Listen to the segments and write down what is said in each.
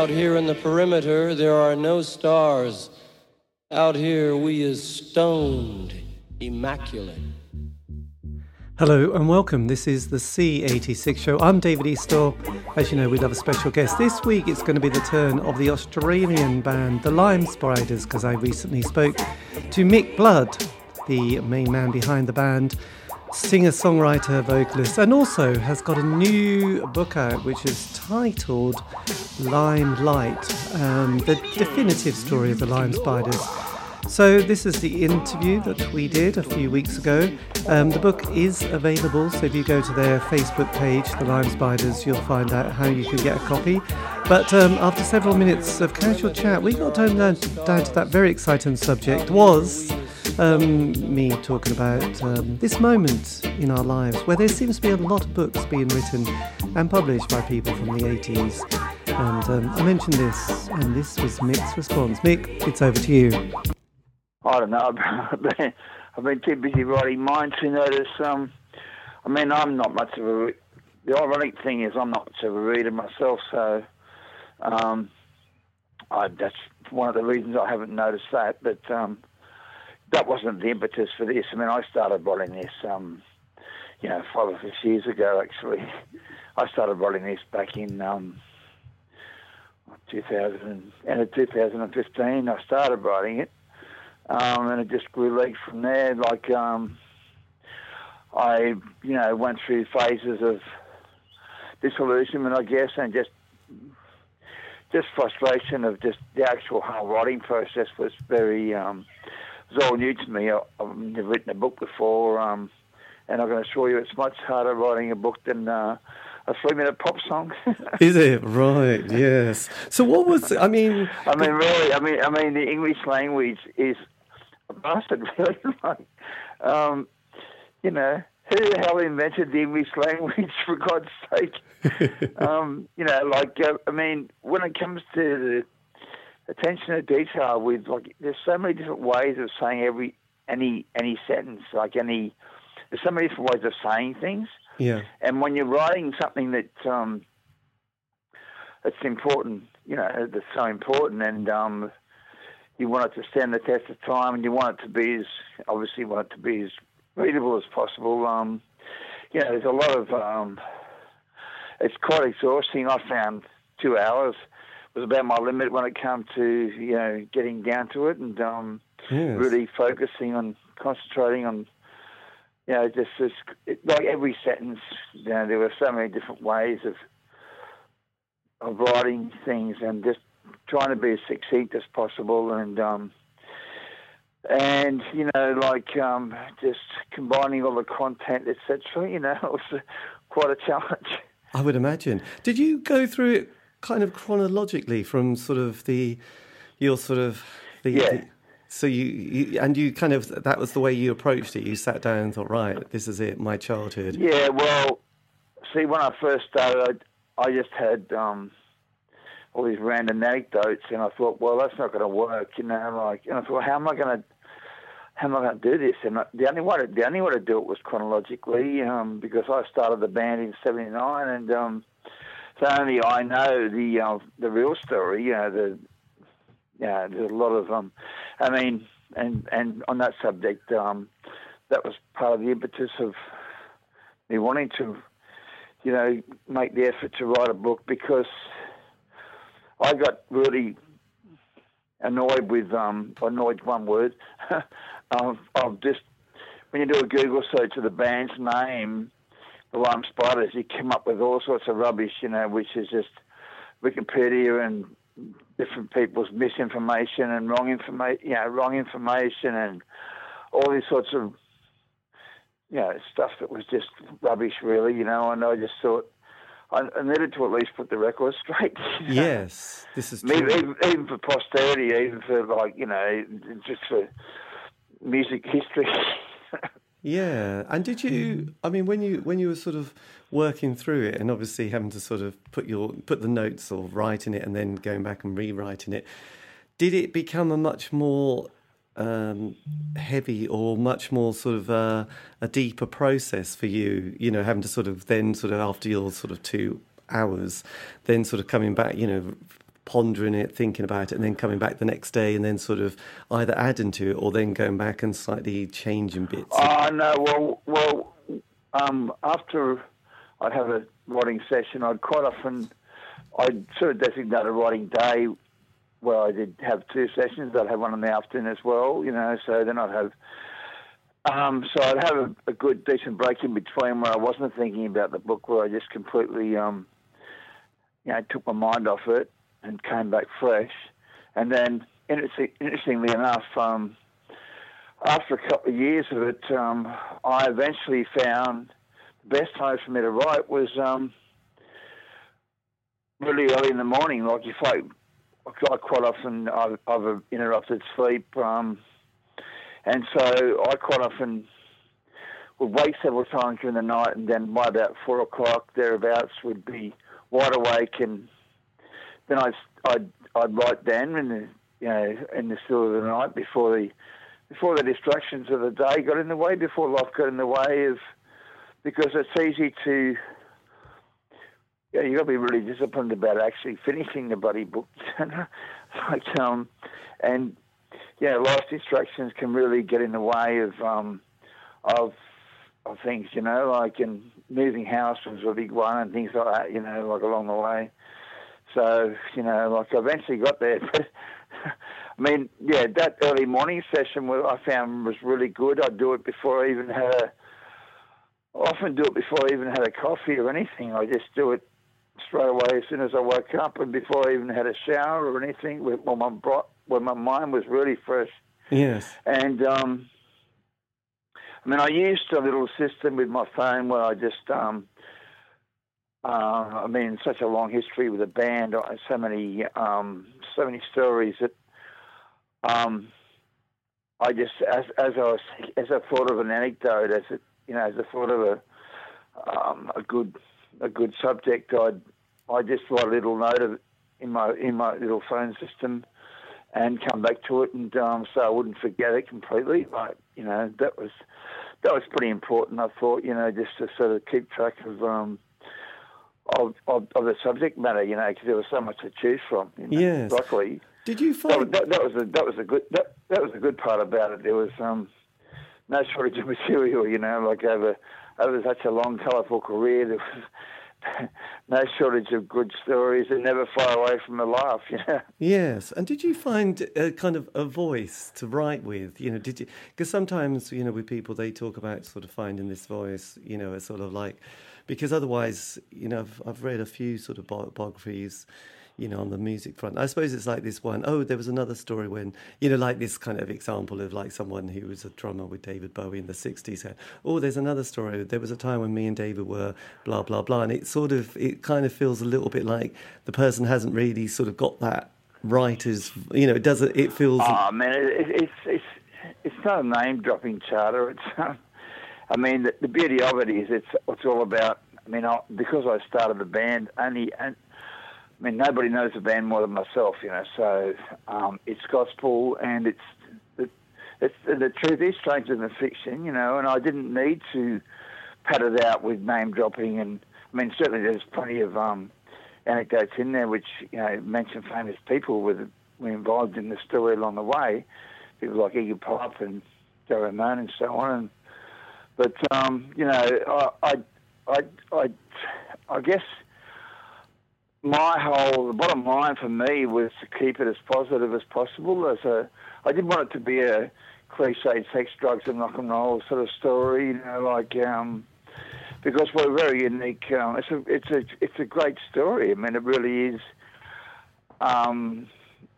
Out here in the perimeter, there are no stars. Out here, we is stoned, immaculate. Hello and welcome. This is the C86 show. I'm David Eastaugh. As you know, we love a special guest. This week it's going to be the turn of the Australian band, the Lime Spiders, because I recently spoke to Mick Blood, the main man behind the band, singer, songwriter, vocalist, and also has got a new book out which is titled Lime Light um, The Definitive Story of the Lime Spiders. So, this is the interview that we did a few weeks ago. Um, the book is available, so if you go to their Facebook page, The Lime Spiders, you'll find out how you can get a copy. But um, after several minutes of casual chat, we got down, down, down to that very exciting subject was um, me talking about um, this moment in our lives where there seems to be a lot of books being written and published by people from the 80s. And um, I mentioned this, and this was Mick's response. Mick, it's over to you. I don't know. I've been, I've been too busy writing mine to notice. Um, I mean, I'm not much of a. The ironic thing is, I'm not much of a reader myself, so um, I, that's one of the reasons I haven't noticed that. But um, that wasn't the impetus for this. I mean, I started writing this, um, you know, five or six years ago. Actually, I started writing this back in um, 2000 and of 2015. I started writing it um, and it just grew legs from there. Like um, I, you know, went through phases of disillusionment, I guess, and just just frustration of just the actual whole writing process was very um, was all new to me. I, have never written a book before, um, and I can assure you, it's much harder writing a book than. Uh, a three-minute pop song. Is it right? Yes. So, what was? I mean, I mean, really, I mean, I mean, the English language is a bastard, really. like, um, you know, who the hell invented the English language, for God's sake? um, you know, like, uh, I mean, when it comes to the attention to detail, with like, there's so many different ways of saying every any any sentence, like any. There's so many different ways of saying things. Yeah. And when you're writing something that um, that's important, you know, that's so important, and um, you want it to stand the test of time, and you want it to be as obviously want it to be as readable as possible. Um, you know, there's a lot of um, it's quite exhausting. I found two hours was about my limit when it came to you know getting down to it and um, yes. really focusing on concentrating on you know just this like every sentence. You know, there were so many different ways of of writing things and just trying to be as succinct as possible and um, and you know like um, just combining all the content etc. You know it was quite a challenge. I would imagine. Did you go through it kind of chronologically from sort of the your sort of the, yeah. The, so you, you, and you kind of that was the way you approached it. You sat down and thought, right, this is it, my childhood. Yeah, well, see, when I first started, I, I just had um, all these random anecdotes, and I thought, well, that's not going to work, you know. Like, and I thought, how am I going to, how am I going to do this? And the only way, to, the only way to do it was chronologically, um, because I started the band in '79, and um, so only I know the uh, the real story. You know, the yeah, there's a lot of um, I mean, and and on that subject, um, that was part of the impetus of me wanting to, you know, make the effort to write a book because I got really annoyed with um annoyed one word of of just when you do a Google search of the band's name, the Lime Spiders, you come up with all sorts of rubbish, you know, which is just Wikipedia and different people's misinformation and wrong information, you know, wrong information and all these sorts of you know stuff that was just rubbish, really, you know. And I just thought I, needed to at least put the record straight. You know? Yes, this is true. Even, even for posterity, even for like you know, just for music history. yeah, and did you? I mean, when you when you were sort of working through it, and obviously having to sort of put your put the notes or writing it, and then going back and rewriting it, did it become a much more um, heavy or much more sort of uh, a deeper process for you? You know, having to sort of then sort of after your sort of two hours, then sort of coming back, you know, pondering it, thinking about it, and then coming back the next day and then sort of either adding to it or then going back and slightly changing bits? Oh no, well, well, um, after I'd have a writing session, I'd quite often I'd sort of designate a writing day where I did have two sessions. I'd have one in the afternoon as well, you know. So then I'd have um, so I'd have a, a, good, decent break in between where I wasn't thinking about the book, where I just completely, um, you know, took my mind off it and came back fresh. And then, interestingly enough, um, after a couple of years of it, um, I eventually found the best time for me to write was um, really early in the morning. Like if I, I quite often I've, I've interrupted sleep. Um, and so I quite often would wake several times during the night, and then by about four o'clock thereabouts would be wide awake, and then I'd I'd, I'd write down in the you know in the still of the night before the before the distractions of the day got in the way, before life got in the way of because it's easy to yeah, you got to be really disciplined about actually finishing the bloody book. like um, and yeah, life distractions can really get in the way of um, of of things, you know, like in moving house was a big one and things like that, you know, like along the way. So, you know, like I eventually got there. But I mean, yeah, that early morning session I found was really good. I'd do it before I even had a, often do it before I even had a coffee or anything. I just do it straight away as soon as I woke up and before I even had a shower or anything. When my when my mind was really fresh. Yes. And um, I mean, I used a little system with my phone where I just, um, uh, I mean, such a long history with a band, so many, um, so many stories that um, I just, as, as I was, as I thought of an anecdote, as it, you know, as I thought of a, um, a good, a good subject, I'd, I just write a little note of it in my in my little phone system, and come back to it, and um, so I wouldn't forget it completely. Like you know, that was that was pretty important. I thought, you know, just to sort of keep track of um, of, of, of the subject matter, you know, because there was so much to choose from. You know, yes. Luckily, did you find that, that, that, was a that was a good that that was a good part about it. There was um, no shortage of material, you know, like over over such a long, colourful career. There was no shortage of good stories and never far away from a laugh. You know? Yes, and did you find a kind of a voice to write with? You know, did you? Because sometimes you know, with people they talk about sort of finding this voice. You know, a sort of like because otherwise, you know, I've, I've read a few sort of biographies you know, on the music front. I suppose it's like this one. Oh, there was another story when, you know, like this kind of example of like someone who was a drummer with David Bowie in the 60s. Said, oh, there's another story. There was a time when me and David were blah, blah, blah. And it sort of, it kind of feels a little bit like the person hasn't really sort of got that right as, you know, it doesn't, it feels. Oh, man, it, it's, it's, it's not a name dropping charter. It's, um, I mean, the, the beauty of it is it's, it's all about, I mean, I, because I started the band only, and I mean, nobody knows the band more than myself, you know. So um, it's gospel, and it's the, it's the truth is stranger than fiction, you know. And I didn't need to pad it out with name dropping, and I mean, certainly there's plenty of um, anecdotes in there which you know mention famous people with were involved in the story along the way, people like Iggy Pop and Joe Ramone and so on. And, but um, you know, I, I, I, I, I guess my whole the bottom line for me was to keep it as positive as possible. As a, I didn't want it to be a cliched sex, drugs, and rock and roll sort of story. You know, like um, because we're very unique. Um, it's a it's a it's a great story. I mean, it really is um,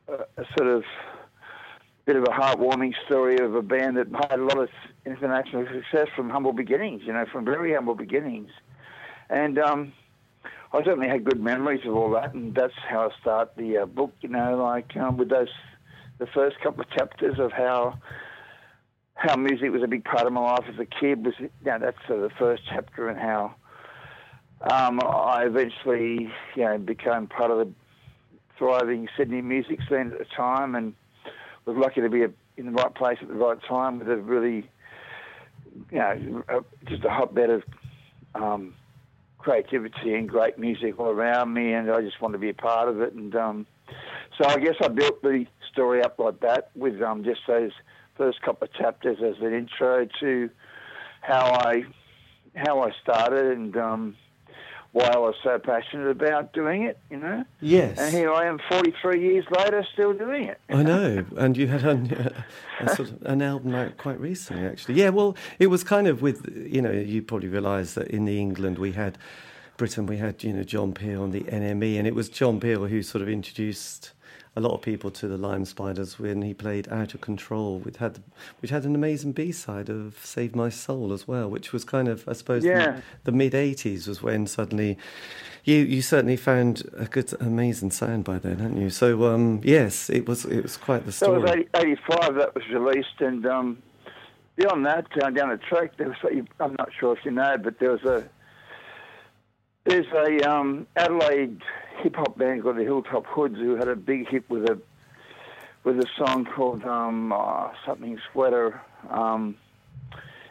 a, a sort of bit of a heartwarming story of a band that had a lot of international success from humble beginnings. You know, from very humble beginnings, and um, I certainly had good memories of all that, and that's how I start the uh, book. You know, like um, with those the first couple of chapters of how how music was a big part of my life as a kid was. You know, that's uh, the first chapter, and how um, I eventually you know became part of the thriving Sydney music scene at the time, and was lucky to be in the right place at the right time with a really you know just a hotbed of um, creativity and great music all around me, and I just wanted to be a part of it. And um, So I guess I built the story up like that with um, just those first couple of chapters as an intro to how I how I started and um, why I was so passionate about doing it, you know. Yes. And here I am, 43 years later, still doing it. I know, and you had a, a sort of an album out quite recently, actually. Yeah, well, it was kind of with you know you probably realise that in the England we had Britain we had you know John Peel and the NME, and it was John Peel who sort of introduced a lot of people to the Lime Spiders when he played Out of Control, which had which had an amazing B side of Save My Soul as well, which was kind of I suppose Yeah. the, the mid '80s was when suddenly you you certainly found a good amazing sound by then, hadn't you? So um, yes, it was it was quite the story. That story. was 80, 85 that was released, and um, beyond that, uh, down the track, there was I'm not sure if you know, but there was a there's a um, Adelaide hip hop band called the Hilltop Hoods who had a big hit with a with a song called um, uh, something Sweater, um,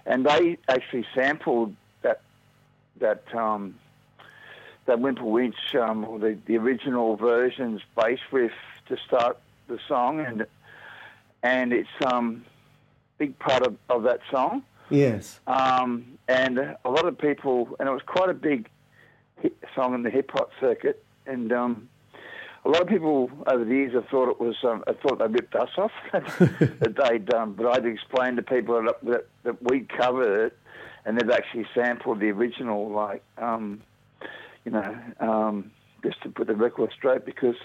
and they actually sampled that that um, that Wimple Winch, um, or the, the original version's bass riff to start the song, and and it's um big part of, of that song. yes. Um, and a lot of people, and it was quite a big hit song in the hip hop circuit, and um, a lot of people over the years have thought it was, um, I thought they ripped us off. That they'd, um, but I'd explained to people that, that that we'd covered it, and they've actually sampled the original, like, um, you know, um, just to put the record straight, because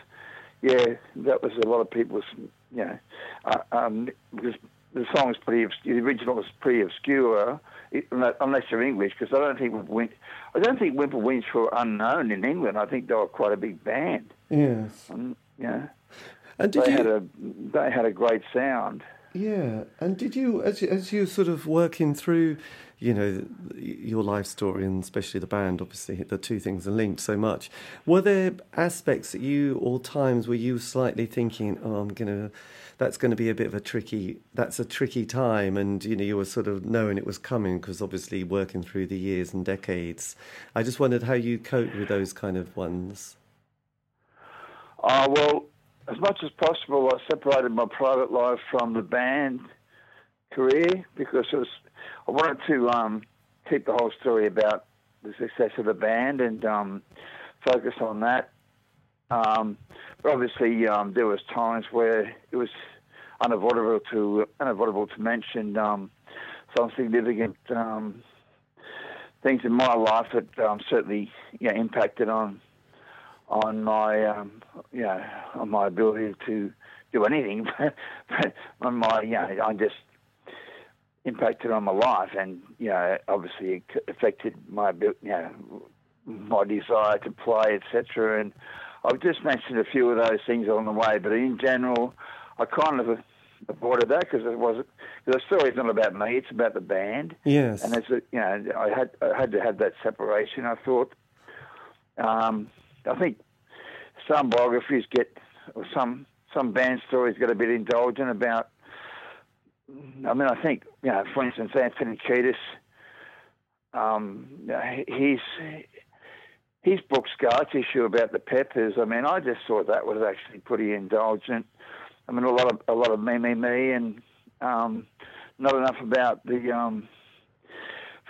yeah, that was a lot of people's, you know, uh, um, because the song's pretty, the original is pretty obscure, unless you're English, because I don't think Wimp, I don't think Wimple Winch were unknown in England. I think they were quite a big band. Yes. Um, yeah, And did they you? had a they had a great sound. Yeah, and did you, as you, as you sort of working through, you know, your life story and especially the band, obviously the two things are linked so much. Were there aspects that you, or times were you slightly thinking, oh, I'm gonna, that's going to be a bit of a tricky, that's a tricky time, and you know, you were sort of knowing it was coming because obviously working through the years and decades. I just wondered how you cope with those kind of ones. Oh well, as much as possible, I separated my private life from the band career because was I wanted to um, keep the whole story about the success of the band and um, focus on that. Um, but obviously, um, there was times where it was unavoidable to unavoidable to mention um, some significant um, things in my life that um, certainly you know, impacted on on my um, you know on my ability to do anything, but on my you know I just impacted on my life, and you know obviously it affected my you know my desire to play, etc. And I've just mentioned a few of those things along the way, but in general, I kind of avoided that because it wasn't. The story's not about me; it's about the band. Yes. And as a, you know, I had I had to have that separation. I thought. Um, I think some biographies get, or some some band stories get a bit indulgent about. I mean, I think you know, for instance, Anthony Kiedis. Um, he's his book Scar Tissue about the Peppers. I mean, I just thought that was actually pretty indulgent. I mean, a lot of a lot of me, me, me, and um, not enough about the. Um,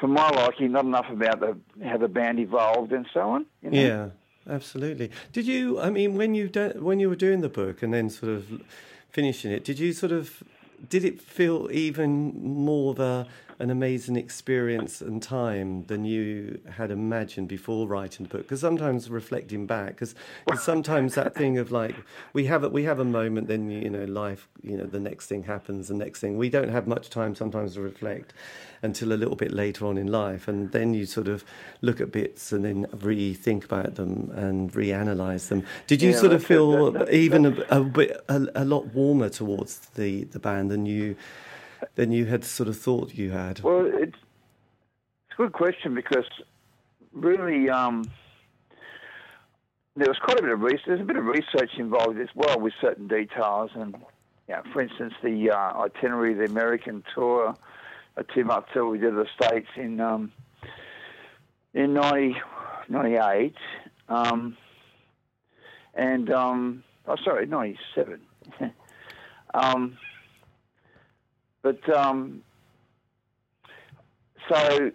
for my liking, not enough about the how the band evolved and so on. You know? Yeah, absolutely. Did you? I mean, when you when you were doing the book and then sort of finishing it, did you sort of did it feel even more of a, an amazing experience and time than you had imagined before writing the book? Because sometimes reflecting back, because sometimes that thing of like we have a, we have a moment, then you know life, you know the next thing happens, the next thing. We don't have much time sometimes to reflect until a little bit later on in life, and then you sort of look at bits and then rethink about them and reanalyze them. Did you Yeah, sort of feel That- that- even a, a bit a, a lot warmer towards the, the band than you than you had sort of thought you had? Well, it's, it's a good question because really um, there was quite a bit of research. There's a bit of research involved as well with certain details, and yeah, for instance, the uh, itinerary, the American tour, a two-month tour we did the states in um, in 90, 98. Um, and um, Oh, sorry, 97. um, but um, so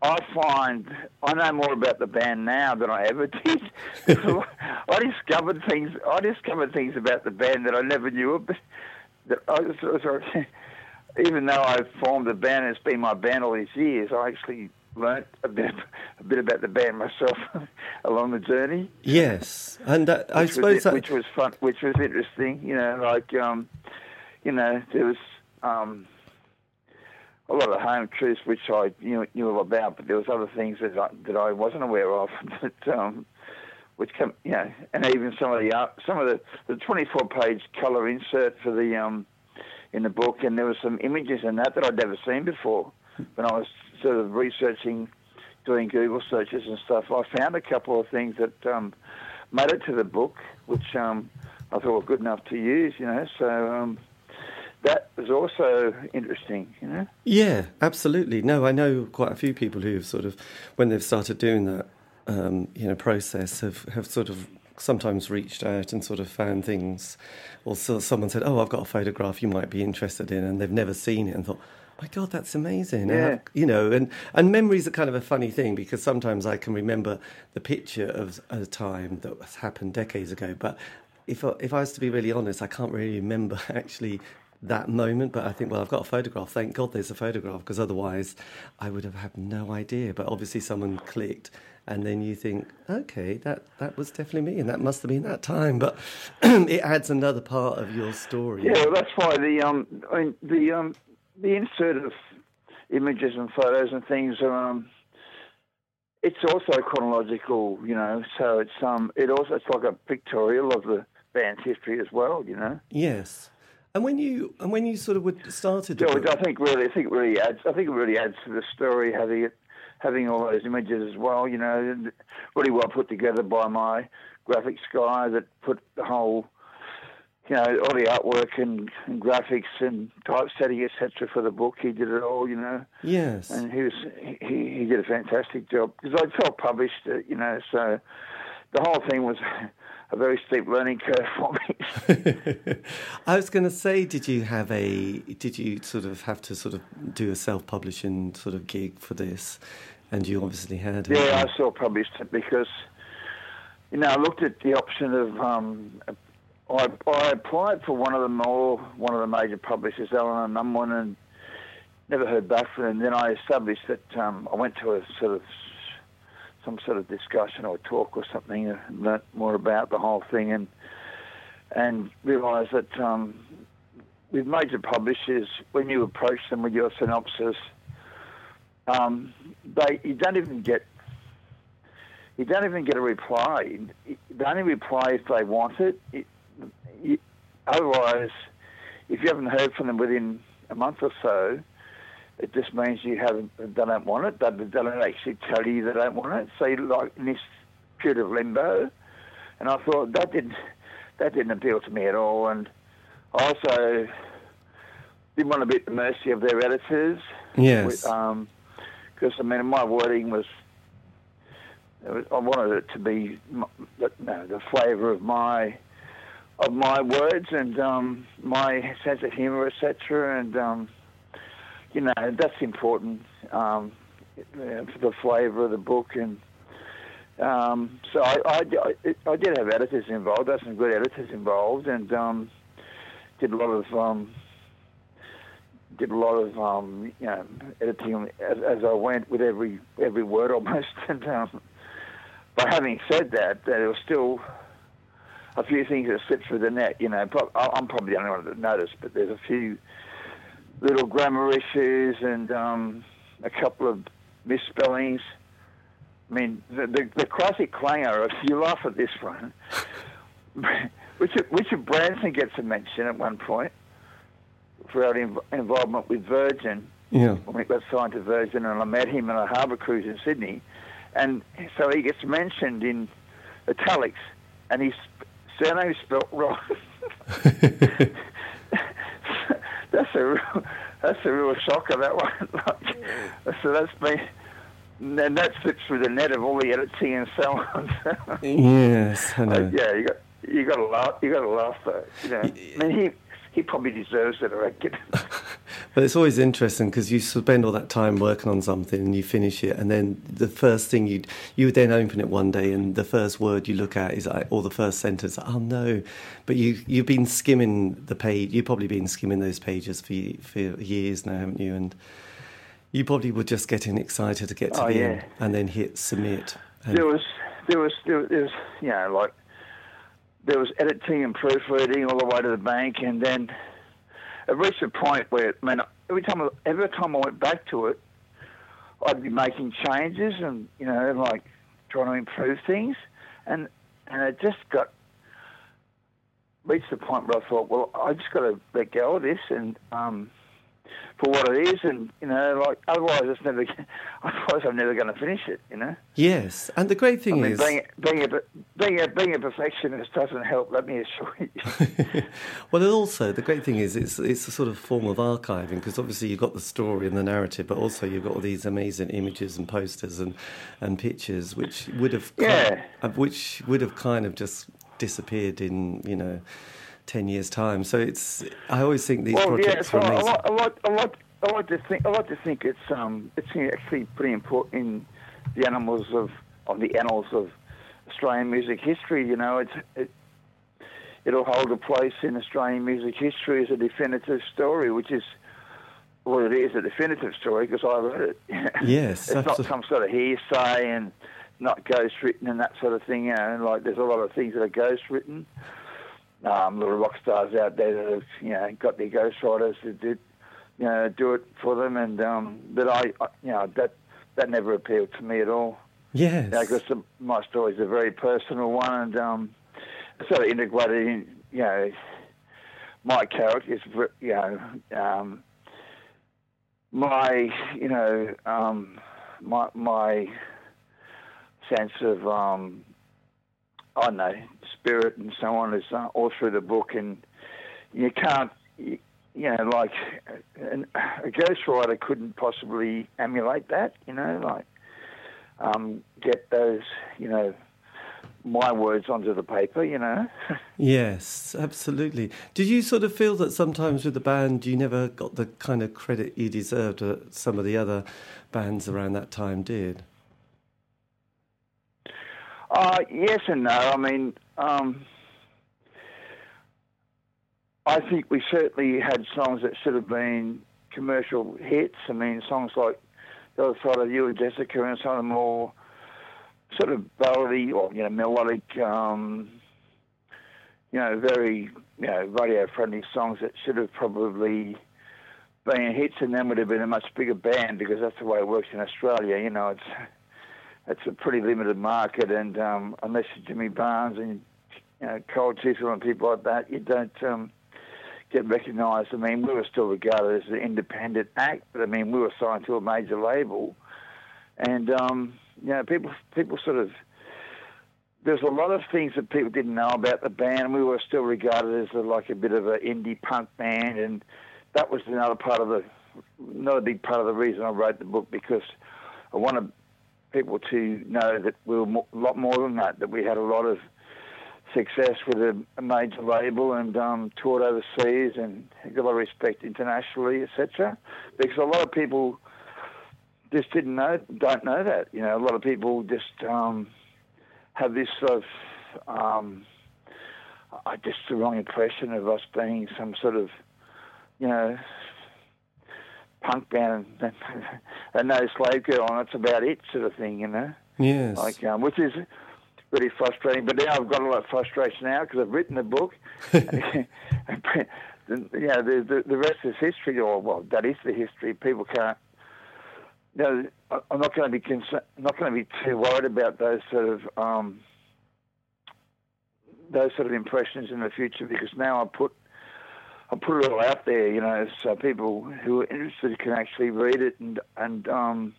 I find I know more about the band now than I ever did. I discovered things. I discovered things about the band that I never knew. About. That I, even though I've formed the band, and it's been my band all these years. I actually learnt a bit, a bit about the band myself along the journey. Yes, and uh, I suppose was, that... which was fun, which was interesting. You know, like um, you know, there was um, a lot of home truths which I knew, knew about, but there was other things that I, that I wasn't aware of that um, which come, you know, and even some of the some of the the 24 page color insert for the um, in the book, and there were some images in that that I'd never seen before when I was sort of researching, doing Google searches and stuff. I found a couple of things that um, made it to the book, which um, I thought were good enough to use, you know. So um, that was also interesting, you know. Yeah, absolutely. No, I know quite a few people who've sort of, when they've started doing that, um, you know, process, have have sort of sometimes reached out and sort of found things, or so someone said, "Oh, I've got a photograph you might be interested in," and they've never seen it and thought. My God, that's amazing! Yeah. You know, and and memories are kind of a funny thing because sometimes I can remember the picture of a time that happened decades ago, but if I, if I was to be really honest, I can't really remember actually that moment. But I think, well, I've got a photograph. Thank God there's a photograph because otherwise I would have had no idea. But obviously someone clicked and then you think, okay, that, that was definitely me, and that must have been that time. But it adds another part of your story. Yeah, well, that's why the um, I mean, the um, the insert of images and photos and things are um, it's also chronological, you know. So it's um, it also it's like a pictorial of the band's history as well, you know. Yes. And when you and when you sort of would started, so I think really, I think it really adds. I think it really adds to the story having it having all those images as well. You know, really well put together by my graphics guy that put the whole, you know, all the artwork and, and graphics and typesetting, etc. for the book. He did it all, you know. Yes. And he was he he did a fantastic job because I self published it, you know. So the whole thing was. A very steep learning curve for me. I was going to say, did you have a? Did you sort of have to sort of do a self-publishing sort of gig for this? And you obviously had. Yeah, I self published it because, you know, I looked at the option of. Um, I, I applied for one of the more one of the major publishers, Allen and Unwin, and never heard back from them. Then I established that um, I went to a sort of some sort of discussion or talk or something, and learnt more about the whole thing, and and realised that um, with major publishers, when you approach them with your synopsis, um, they you don't even get you don't even get a reply. They only reply if they want it. it you, otherwise, if you haven't heard from them within a month or so, it just means you haven't they don't want it. They, they don't actually tell you they don't want it. So you're like in this period of limbo. And I thought that didn't that didn't appeal to me at all. And I also didn't want to be at the mercy of their editors. Yes. Um, because I mean my wording was, was I wanted it to be you know, the flavour of my of my words and um, my sense of humour, etc. And um, you know that's important um, for the flavour of the book. And um, so I, I, I, did have editors involved. There's some good editors involved, and um, did a lot of um, did a lot of um, you know editing as, as, I went with every every word almost. And um, but having said that, there was still a few things that slipped through the net. You know, I'm probably the only one that noticed, but there's a few little grammar issues and um, a couple of misspellings. I mean, the, the, the classic clanger. If you laugh at this one, Richard, Richard Branson gets a mention at one point for our inv- involvement with Virgin. Yeah. When we got signed to Virgin, and I met him on a harbour cruise in Sydney, and so he gets mentioned in italics, and his surname is spelled wrong. that's a real, that's a real shocker. That one. like, so that's been. And that fits through the net of all the editing and so on. yes, I know. Yeah, you got you got to laugh. You got to laugh though. You know, I mean, he he probably deserves it, I reckon. but it's always interesting because you spend all that time working on something and you finish it, and then the first thing you you then open it one day, and the first word you look at is like, or the first sentence. Oh no! But you you've been skimming the page. You've probably been skimming those pages for for years now, haven't you? And you probably were just getting excited to get to oh, the yeah. end and then hit submit. And There was there was there was, you know like there was editing and proofreading all the way to the bank, and then it reached a point where man, every time I- every time I went back to it, I'd be making changes and you know like trying to improve things, and and it just got reached the point where I thought, well, I just got to let go of this and. um for what it is, and you know, like otherwise, it's never. Otherwise, I'm never going to finish it. You know. yes, and the great I thing mean, is. being, being, a, being, a, being a perfectionist doesn't help, let me assure you. well, and also the great thing is it's it's a sort of form of archiving because obviously you've got the story and the narrative, but also you've got all these amazing images and posters and, and pictures which would have kind Yeah. of, which would have kind of just disappeared in you know ten years time. So it's I always think these well, yeah, projects so are I amazing. I like, I like, I like to think, I like to think it's um, it's actually pretty important in the animals of, of the annals of Australian music history. You know, it's it, it'll hold a place in Australian music history as a definitive story, which is. Well, it is a definitive story because I wrote it. Yes, it's not some sort of hearsay and not ghost written and that sort of thing. You know, like there's a lot of things that are ghost written. Um, little rock stars out there that have you know got their ghost writers to do, you know, do it for them, and um, but I, I, you know, that that never appealed to me at all. Yes. Because my story is a very personal one, and um, sort of integrated in, you know, my character is, you know, um, my, you know, um, my my sense of, um, I don't know, spirit and so on is uh, all through the book, and you can't, you, know, like a ghostwriter couldn't possibly emulate that, you know, like um, get those, you know, my words onto the paper, you know. Yes, absolutely. Did you sort of feel that sometimes with the band you never got the kind of credit you deserved that some of the other bands around that time did? Uh, yes and no. I mean, um, I think we certainly had songs that should have been commercial hits. I mean, songs like The Other Side of You and Jessica and some of the more sort of ballady or, you know, melodic, um, you know, very, you know, radio-friendly songs that should have probably been hits and then would have been a much bigger band because that's the way it works in Australia. You know, it's it's a pretty limited market, and um, unless you're Jimmy Barnes and you know Cold Chisel and people like that, you don't um, get recognised. I mean, we were still regarded as an independent act, but I mean, we were signed to a major label, and um, you know, people people sort of there's a lot of things that people didn't know about the band. We were still regarded as a, like a bit of an indie punk band, and that was another part of the another big part of the reason I wrote the book because I wanted people to know that we were a lot more than that. That we had a lot of success with a, major label and um, toured overseas and got a lot of respect internationally, etc. Because a lot of people just didn't know, don't know that. You know, a lot of people just um, have this sort of, um, I just the wrong impression of us being some sort of, you know, punk band and, and no slave girl, and that's about it, sort of thing. You know, Yes. like um, which is really frustrating. But now I've got a lot of frustration now because I've written the book. the, you know, the, the the rest is history, or well, that is the history. People can't. You know, I- I'm not going to be concerned. Not going to be too worried about those sort of um, those sort of impressions in the future because now I put I put it all out there. You know, so people who are interested can actually read it and and um,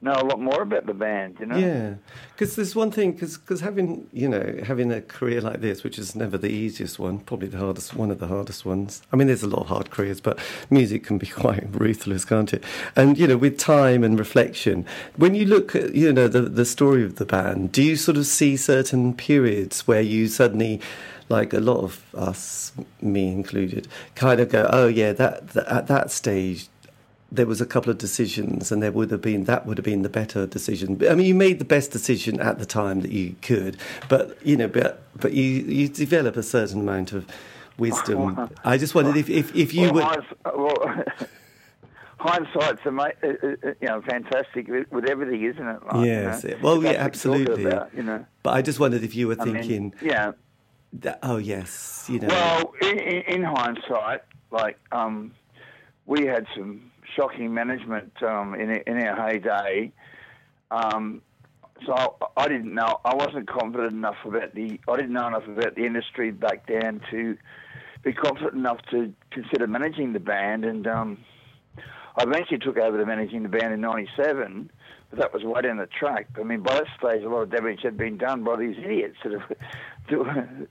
know a lot more about the band, you know. Yeah, because there's one thing, because having you know having a career like this, which is never the easiest one, probably the hardest, one of the hardest ones. I mean, there's a lot of hard careers, but music can be quite ruthless, can't it? And you know, with time and reflection, when you look at you know the the story of the band, do you sort of see certain periods where you suddenly like a lot of us, me included, kind of go, oh yeah, that, that at that stage there was a couple of decisions, and there would have been that would have been the better decision. I mean, you made the best decision at the time that you could, but you know, but but you you develop a certain amount of wisdom. I just wondered if if, if you well, were. Well, hindsight's ama- uh, uh, uh, you know fantastic with everything, isn't it? Like, yes. You know, well, yeah, absolutely. About, you know. But I just wondered if you were I thinking. Mean, yeah. That, oh yes, you know. Well, in, in hindsight, like um, we had some shocking management um, in in our heyday. Um, so I didn't know. I wasn't confident enough about the. I didn't know enough about the industry back then to be confident enough to consider managing the band. And um, I eventually took over the managing the band in '97, but that was way down the track. I mean, by that stage, a lot of damage had been done by these idiots that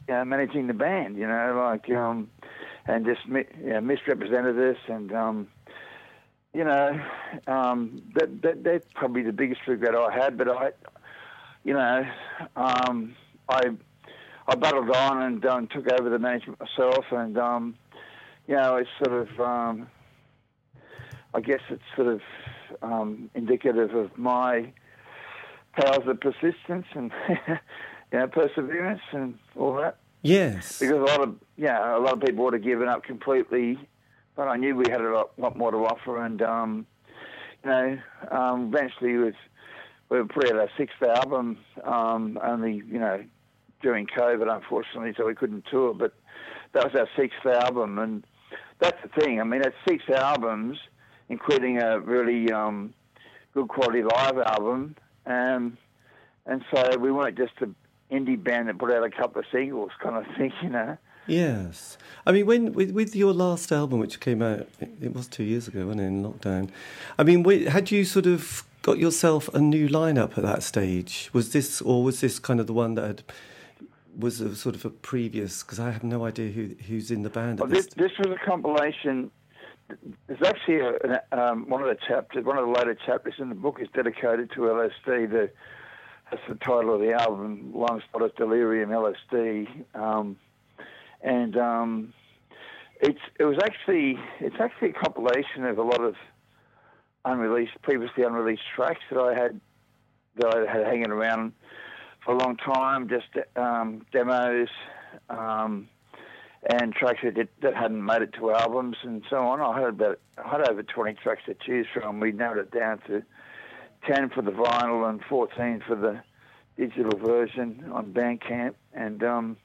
uh, managing the band. You know, like um, and just you know, misrepresented us and. Um, you know, um, that, that that's probably the biggest regret I had. But I, you know, um, I I battled on and um, took over the management myself, and um, you know, it's sort of, um, I guess it's sort of um, indicative of my powers of persistence and you know perseverance and all that. Yes, because a lot of yeah, a lot of people would have given up completely but I knew we had a lot, lot more to offer, and um, you know, um, eventually was we were putting out our sixth album, um, only you know during COVID, unfortunately, so we couldn't tour. But that was our sixth album, and that's the thing. I mean, it's six albums, including a really um, good quality live album, um, and so we weren't just an indie band that put out a couple of singles, kind of thing, you know. Yes, I mean, when with, with your last album, which came out, it, it, was two years ago, wasn't it, in lockdown? I mean, had you sort of got yourself a new lineup at that stage? Was this, or was this kind of the one that had, was a sort of a previous? Because I have no idea who who's in the band. Well, this, this, was a compilation. There's actually a, um, one of the chapters, one of the later chapters in the book is dedicated to LSD. The that's the title of the album, Long Spotted Delirium LSD. Um, and um, it's it was actually it's actually a compilation of a lot of unreleased, previously unreleased tracks that I had that I had hanging around for a long time, just um, demos um, and tracks that, that hadn't made it to albums and so on. I had about I had over 20 tracks to choose from. We narrowed it down to 10 for the vinyl and 14 for the digital version on Bandcamp, and um,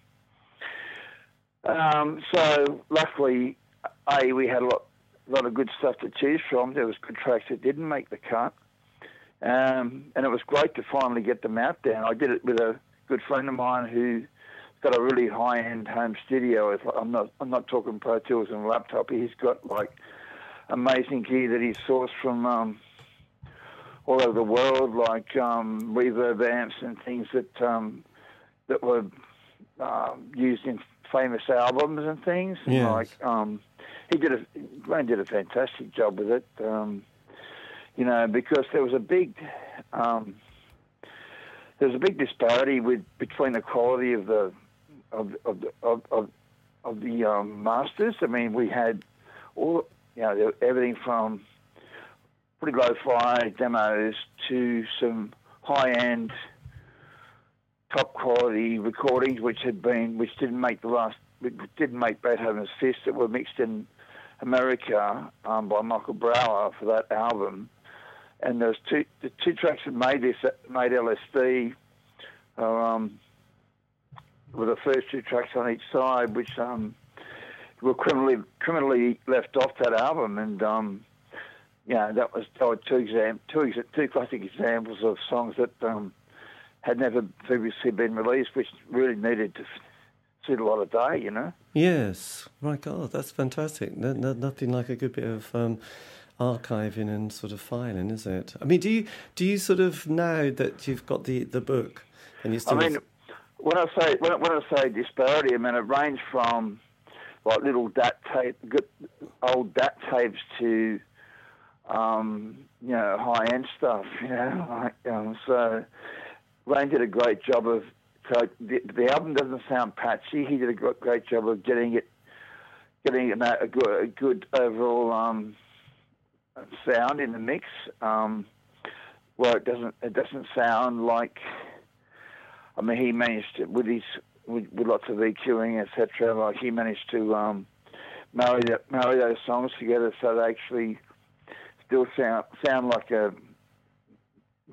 um, so luckily, a we had a lot, lot of good stuff to choose from. There was good tracks that didn't make the cut, um, and it was great to finally get them out there. And I did it with a good friend of mine who got a really high-end home studio. I'm not, I'm not talking Pro Tools and laptop. He's got like amazing gear that he sourced from um, all over the world, like um, reverb amps and things that um, that were um, used in famous albums and things. Yes. Like um, he did a Glenn did a fantastic job with it. Um, you know, because there was a big um, there was a big disparity with between the quality of the of of the, of, of, of the um, masters. I mean, we had all you know everything from pretty low-fi demos to some high-end top quality recordings, which had been which didn't make the last didn't make Beethoven's Fist that were mixed in America um, by Michael Brower for that album. And there's two the two tracks that made this made LSD. Um, were the first two tracks on each side, which um, were criminally criminally left off that album, and um, yeah, that was, that were two exam two two classic examples of songs that um, had never previously been released, which really needed to see a lot of day, you know. Yes, my God, that's fantastic. No, no, nothing like a good bit of um, archiving and sort of filing, is it? I mean, do you do you sort of now that you've got the, the book and you still? I mean, when I say when, when I say disparity, I mean it ranged from like little DAT tape, old DAT tapes to um, you know high end stuff. You know, like um, so. Wayne did a great job of. So the, the album doesn't sound patchy. He did a great job of getting it, getting a, good, a good overall um, sound in the mix. Um, well, it doesn't. It doesn't sound like. I mean, he managed to, with his with, with lots of EQing, etc. Like he managed to um, marry that, marry those songs together so they actually still sound sound like a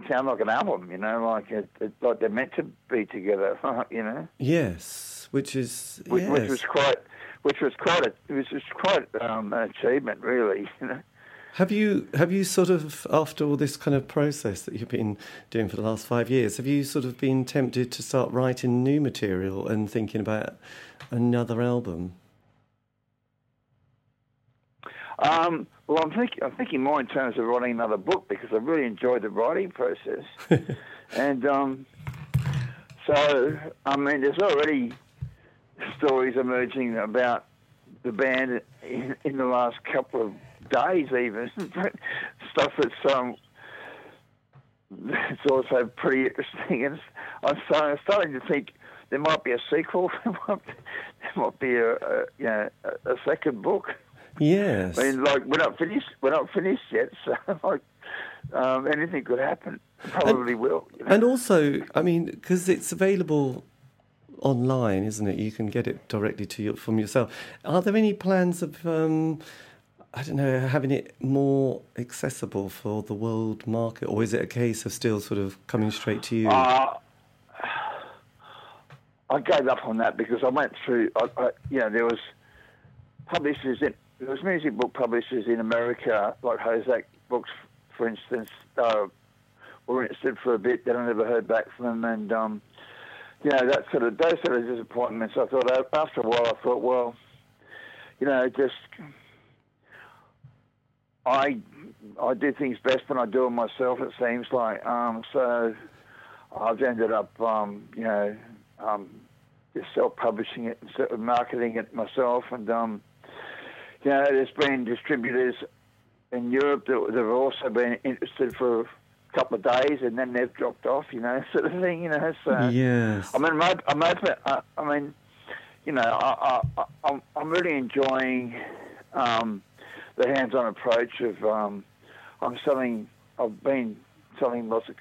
sound like an album. You know, like it, it like they're meant to be together. you know. Yes, which is which, yes. which was quite which was quite a, it was quite um, an achievement, really. You know. Have you have you sort of after all this kind of process that you've been doing for the last five years, have you sort of been tempted to start writing new material and thinking about another album? Um, well, I'm thinking I'm thinking more in terms of writing another book because I really enjoyed the writing process, and um, so I mean, there's already stories emerging about the band in, in the last couple of days, even but stuff that's um, it's also pretty interesting. And I'm starting, I'm starting to think there might be a sequel. there might be a, a you know a, a second book. Yes. I mean, like we're not finished. We're not finished yet, so like um, anything could happen. Probably and, will. You know? And also, I mean, because it's available online, isn't it? You can get it directly to you from yourself. Are there any plans of um, I don't know, having it more accessible for the world market, or is it a case of still sort of coming straight to you? Uh, I gave up on that because I went through, I, I, you know, there was publishers in, there was music book publishers in America, like Hozak Books, for instance, uh, were interested for a bit. Then I never heard back from them, and um, you know, that sort of those sort of disappointments. I thought after a while, I thought, well, you know, just I I do things best when I do them myself. It seems like um, so. I've ended up, um, you know, um, just self-publishing it and sort of marketing it myself. And um, you know, there's been distributors in Europe that, that have also been interested for a couple of days, and then they've dropped off. You know, sort of thing. You know, so yes. I mean, I'm open. I, I mean, you know, I, I, I'm I'm really enjoying. Um, the hands-on approach of um, I'm selling. I've been selling lots of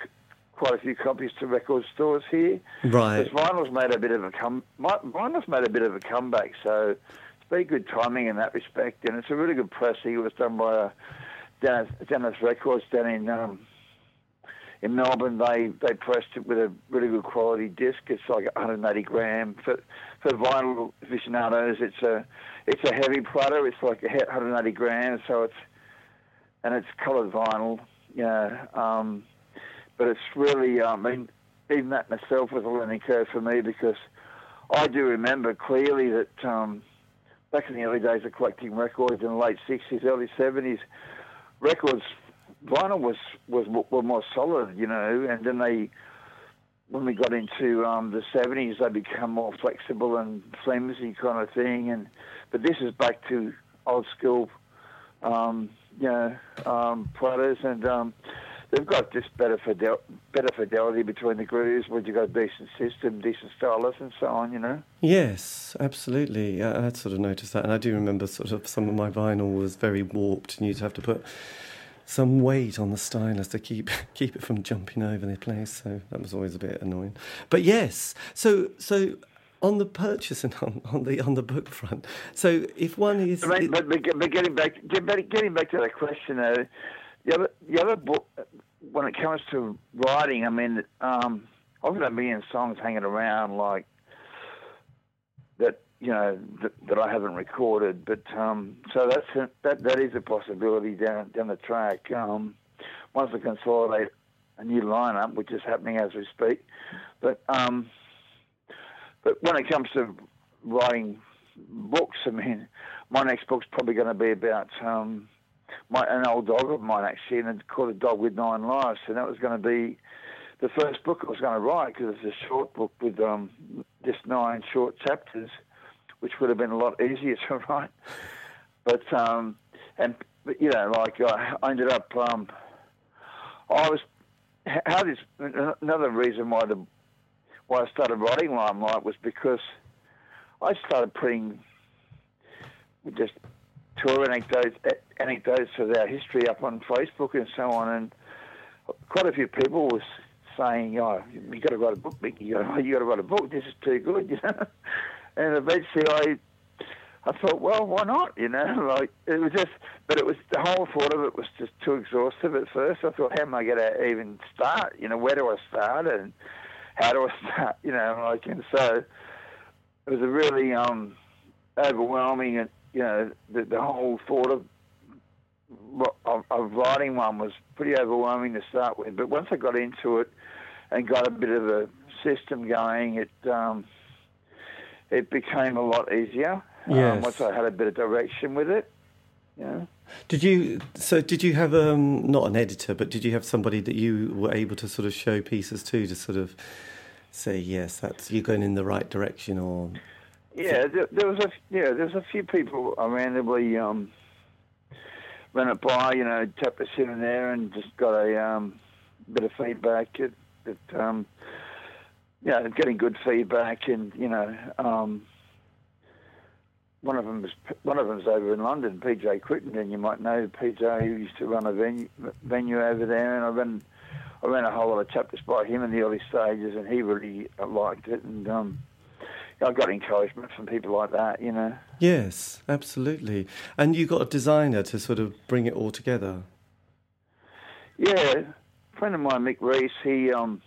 quite a few copies to record stores here. Right. Because vinyl's made a bit of a come. Vinyl's made a bit of a comeback, so it's been good timing in that respect, and it's a really good pressing. It was done by a Zenith, Zenith Records down in um, in Melbourne. They they pressed it with a really good quality disc. It's like 180 gram for for vinyl aficionados. It's a it's a heavy platter. It's like 180 grams, so it's and it's coloured vinyl. Yeah, um, but it's really. I mean, even that myself was a learning curve for me because I do remember clearly that um, back in the early days of collecting records in the late 60s, early 70s, records vinyl was was were more solid, you know, and then they when we got into um, the 70s, they become more flexible and flimsy kind of thing. And but this is back to old school, um, you know, um, platters, and um, they've got just better fidel- better fidelity between the grooves when you've got a decent system, decent stylus, and so on. You know. Yes, absolutely. I, I sort of noticed that, and I do remember sort of some of my vinyl was very warped, and you'd have to put some weight on the stylus to keep keep it from jumping over the place. So that was always a bit annoying. But yes, so so on the purchase and on, on the on the book front. So if one is, but, but, but getting back getting back to that question, though, the other the other book when it comes to writing, I mean, um, I've got a million songs hanging around like that you know that, that I haven't recorded, but um, so that's a, that that is a possibility down down the track. Um, once I consolidate a new lineup, which is happening as we speak, but um, but when it comes to writing books, I mean, my next book's probably going to be about um, my an old dog of mine actually, and called A Dog with Nine Lives, and that was going to be the first book I was going to write because it's a short book with um, just nine short chapters, which would have been a lot easier to write. But um, and but, you know, like I ended up, um, I was how this another reason why the why I started writing Limelight was because I started putting just tour anecdotes, anecdotes of our history up on Facebook and so on, and quite a few people was saying, "Oh, you got to write a book, Mickey. You got to write a book. This is too good," you know. And eventually, I I thought, well, why not? You know, like it was just, but it was the whole thought of it was just too exhaustive at first. I thought, how am I going to even start? You know, where do I start and how do I start? You know, like and so it was a really um overwhelming, and you know, the, the whole thought of, of of writing one was pretty overwhelming to start with. But once I got into it and got a bit of a system going, it um, it became a lot easier. Yes. Um, once I had a bit of direction with it. Yeah. Did you? So did you have um not an editor, but did you have somebody that you were able to sort of show pieces to, to sort of say yes, that's you're going in the right direction, or yeah, there, there was a yeah, there's a few people I randomly um ran it by, you know, tapped us and there, and just got a um bit of feedback. That um, you know, getting good feedback, and you know, um one of them was one of them's over in London, PJ Crittenden. You might know PJ, who used to run a venue, venue over there, and I ran I ran a whole lot of chapters by him in the early stages, and he really liked it, and um, I got encouragement from people like that, you know. Yes, absolutely. And you got a designer to sort of bring it all together. Yeah, a friend of mine, Mick Reese, he um,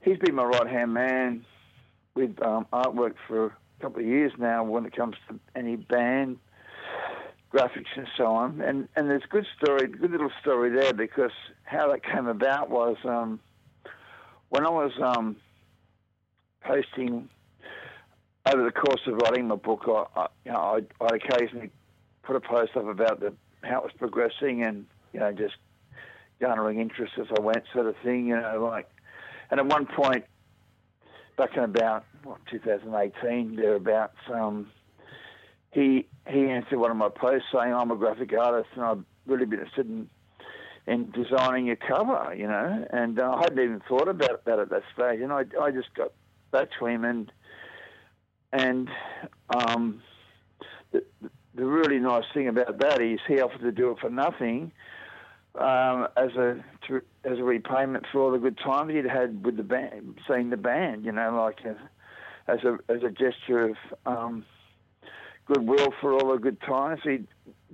he's been my right hand man with um, artwork for a couple of years now when it comes to any band graphics and so on. And and there's good story, good little story there because how that came about was um, when I was um, posting over the course of writing my book, I, I you know I'd, I'd, occasionally put a post up about the how it was progressing and you know just garnering interest as I went, sort of thing. You know, like, and at one point back in about what, 2018 thereabouts, um, he he answered one of my posts saying I'm a graphic artist and I've really been interested in in designing a cover, you know. And uh, I hadn't even thought about that at that stage, and I I just got back to him and and um, the the really nice thing about that is he offered to do it for nothing um, as a to, as a repayment for all the good times he'd had with the band, seeing the band. You know, like a, as a as a gesture of um, goodwill for all the good times he'd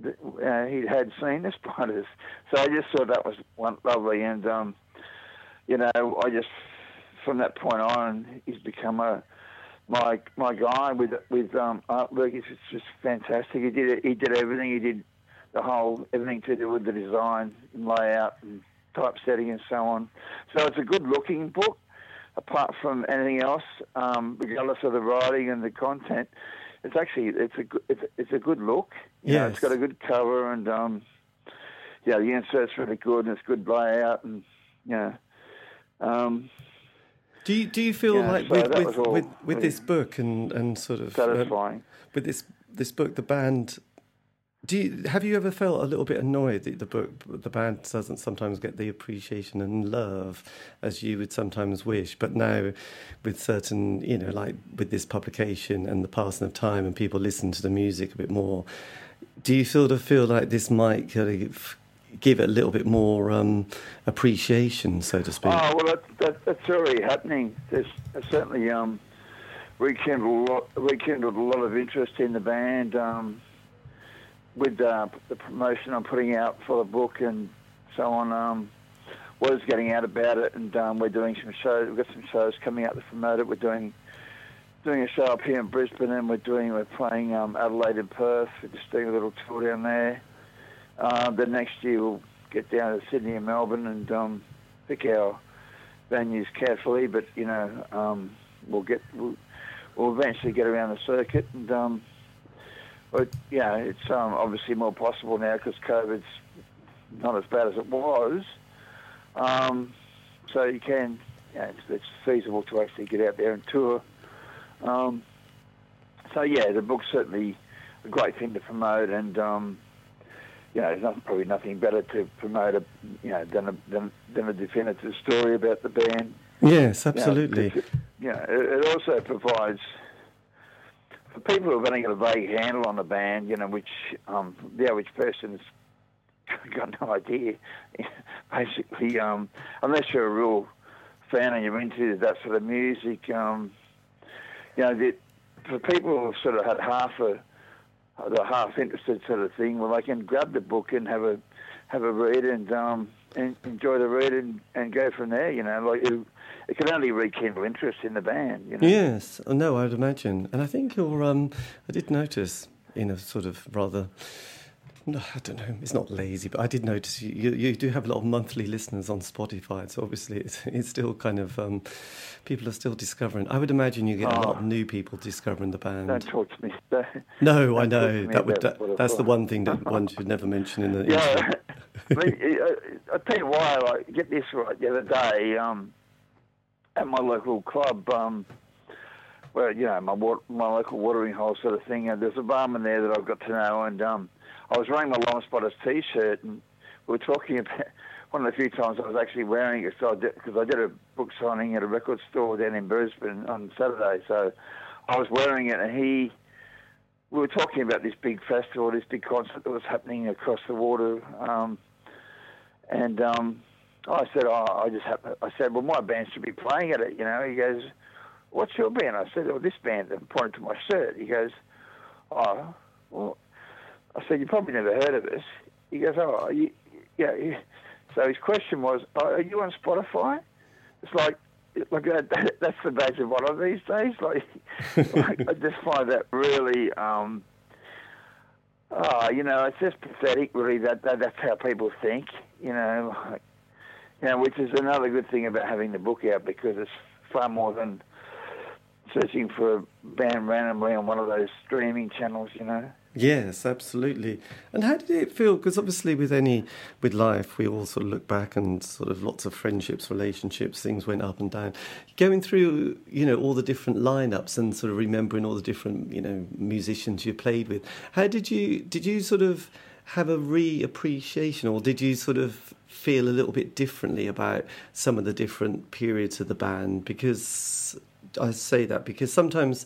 uh, he'd had seen us the Spiders. So I just thought that was one, lovely, and um, you know, I just from that point on, he's become a my my guy with with um, artwork. It's just fantastic. He did he did everything. He did the whole everything to do with the design and layout and typesetting and so on. So it's a good looking book. Apart from anything else, um, regardless of the writing and the content, it's actually it's a it's, it's a good look. Yeah, it's got a good cover and um, yeah, the insert's really good and it's good layout and yeah. Um, do you do you feel yeah, like so with with, with, with, this book and, and sort of um, satisfying um, with this this book, the band do you, have you ever felt a little bit annoyed that the book, the band doesn't sometimes get the appreciation and love as you would sometimes wish? But now, with certain, you know, like with this publication and the passing of time and people listen to the music a bit more, do you sort of feel like this might kind of give it a little bit more um, appreciation, so to speak? Oh well, that, that, that's already happening. There's certainly um, rekindled, a lot, rekindled a lot of interest in the band. Um, with uh, the promotion I'm putting out for the book and so on, um, getting out about it, and um, we're doing some shows. We've got some shows coming out to promote it. We're doing doing a show up here in Brisbane, and we're doing we're playing um, Adelaide and Perth. We're just doing a little tour down there. Uh, the next year we'll get down to Sydney and Melbourne and um, pick our venues carefully, but you know um, we'll get we'll, we'll, eventually get around the circuit and um, but know, it's um, obviously more possible now because COVID's not as bad as it was. Um, so you can, you know, it's, it's, feasible to actually get out there and tour. Um, so yeah, the book's certainly a great thing to promote, and um, you know, there's not, probably nothing better to promote a, you know, than a, than, than a definitive story about the band. Yes, absolutely. You know, it, it also provides people who've only got a vague handle on the band, you know, which um, the average person's got no idea. Basically, um, unless you're a real fan and you're into that sort of music, um, you know, the, for people who've sort of had half a the half interested sort of thing, well, they can grab the book and have a have a read and um, and enjoy the read and, and go from there. You know, like it, can only rekindle interest in the band. You know? Yes, oh, no, I'd imagine, and I think you're. Um, I did notice in a sort of rather no, I don't know. It's not lazy, but I did notice you, you, you, do have a lot of monthly listeners on Spotify. So obviously, it's, it's still kind of um, people are still discovering. I would imagine you get oh, a lot of oh. new people discovering the band. Don't talk to me. no, I know that would that, that's the one thing that one should never mention in the. Yeah, I, mean, I, I tell you why. Like, get this right. The other day, um, at my local club. Um, well, you know, my my local watering hole sort of thing. And there's a barman there that I've got to know, and um, I was wearing my Lime Spiders T-shirt, and we were talking about one of the few times I was actually wearing it because I, I, did a book signing at a record store down in Brisbane on Saturday. So I was wearing it, and he, we were talking about this big festival, this big concert that was happening across the water, um, and um, I said, oh, I just happened, I said, well, my band should be playing at it, you know. He goes, what's your band? I said, oh, this band, and pointed to my shirt. He goes, oh, well I said, you probably never heard of us. He goes, oh, you, yeah. So his question was, oh, are you on Spotify? It's like, like that, that's the badge of honor these days. Like, like I just find that really, um, oh, you know, it's just pathetic. Really, that, that that's how people think. You know, like, you know, which is another good thing about having the book out because it's far more than searching for a band randomly on one of those streaming channels. You know. Yes, absolutely. And how did it feel? Because obviously, with any with life, we all sort of look back and sort of lots of friendships, relationships, things went up and down. Going through, you know, all the different lineups and sort of remembering all the different, you know, musicians you played with. How did you did you sort of have a reappreciation, or did you sort of feel a little bit differently about some of the different periods of the band? Because I say that because sometimes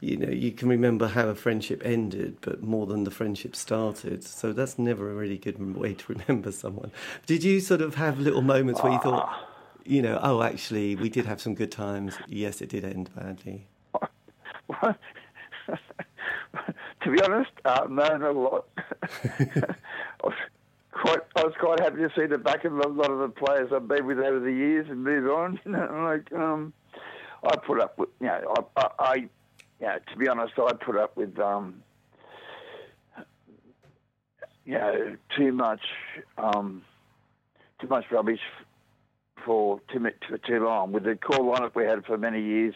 you know you can remember how a friendship ended but more than the friendship started. So that's never a really good way to remember someone. Did you sort of have little moments where you thought ah. you know oh actually we did have some good times. Yes it did end badly. To be honest uh, no not a lot quite I was quite happy to see the back of a lot of the players I've been with over the years and move on. You know like um I put up with you know I, I, I yeah, to be honest, I put up with um, you know too much um, too much rubbish for too for too long. With the core lineup we had for many years,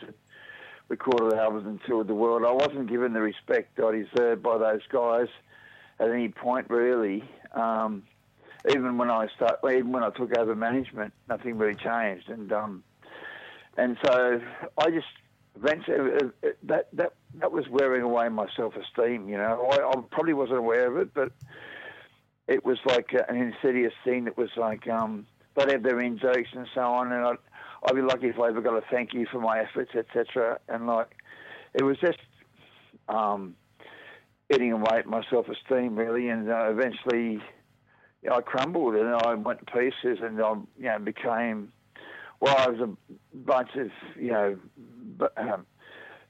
recorded albums and toured the world, I wasn't given the respect I deserved by those guys at any point really. Um, even when I start, even when I took over management, nothing really changed, and um, and so I just eventually uh, uh, that that that was wearing away my self esteem. You know, I, I, probably wasn't aware of it, but it was like an insidious thing that was like um, they'd have their in jokes and so on, and I'd, I'd be lucky if I ever got a thank you for my efforts, etc. And like, it was just um, eating away at my self esteem really, and uh, eventually. You know, I crumbled and I went to pieces, and I, you know, became well, I was a bunch of you know um,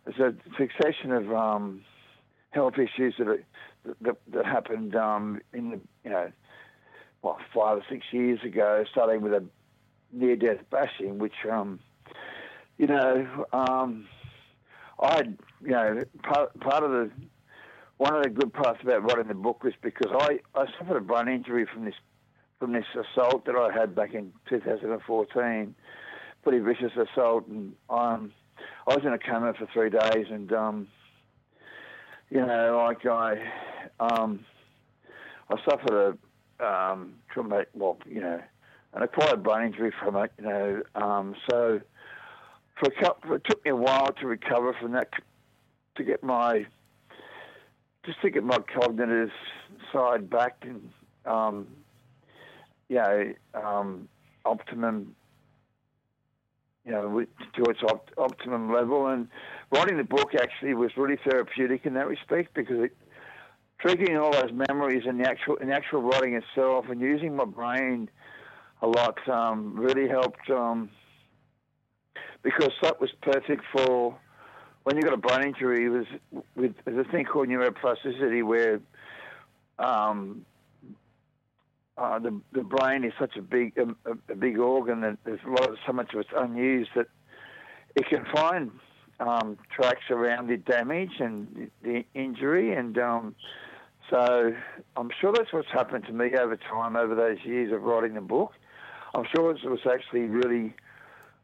there's a succession of um, health issues that, that, that happened um, in the you know well five or six years ago, starting with a near-death bashing, which um, you know um, I you know part part of the one of the good parts about writing the book was because I, I suffered a brain injury from this from this assault that I had back in 2014, pretty vicious assault, and um, I was in a coma for three days, and um, you know, like I, um, I suffered a um, traumatic, well, you know, an acquired brain injury from it, you know. Um, so for a couple, it took me a while to recover from that, to get my, just to get my cognitive side back and, um, you know, um, optimum, you know, to its op- optimum level. And writing the book actually was really therapeutic in that respect because it triggering all those memories and the actual in the actual writing itself and using my brain a lot um, really helped um, because that was perfect for when you got a brain injury. It was with there's a thing called neuroplasticity where um, uh, the the brain is such a big a, a, big organ that there's a lot of so much of it's unused that it can find um, tracks around the damage and the injury and um, so I'm sure that's what's happened to me over time, over those years of writing the book. I'm sure it was actually really.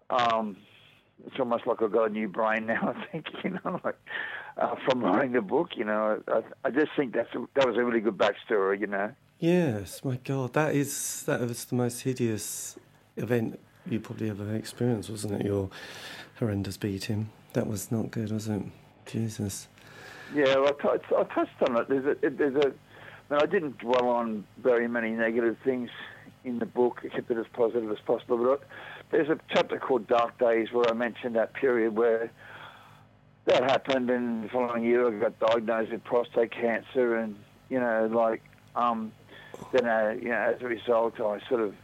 Um, it's almost like I've got a new brain now. I think you know, like uh, from writing the book. You know, I, I just think that's a, that was a really good backstory. You know. Yes, my God, that is that was the most hideous event you probably ever experienced, wasn't it? Your horrendous beating. That was not good, was it? Jesus. Yeah, well, I, t- I touched on it. There's a, there's a. I, mean, I didn't dwell on very many negative things in the book. I kept it as positive as possible. But there's a chapter called Dark Days where I mentioned that period where that happened, and the following year I got diagnosed with prostate cancer, and you know, like, um, then uh, you know, as a result, I sort of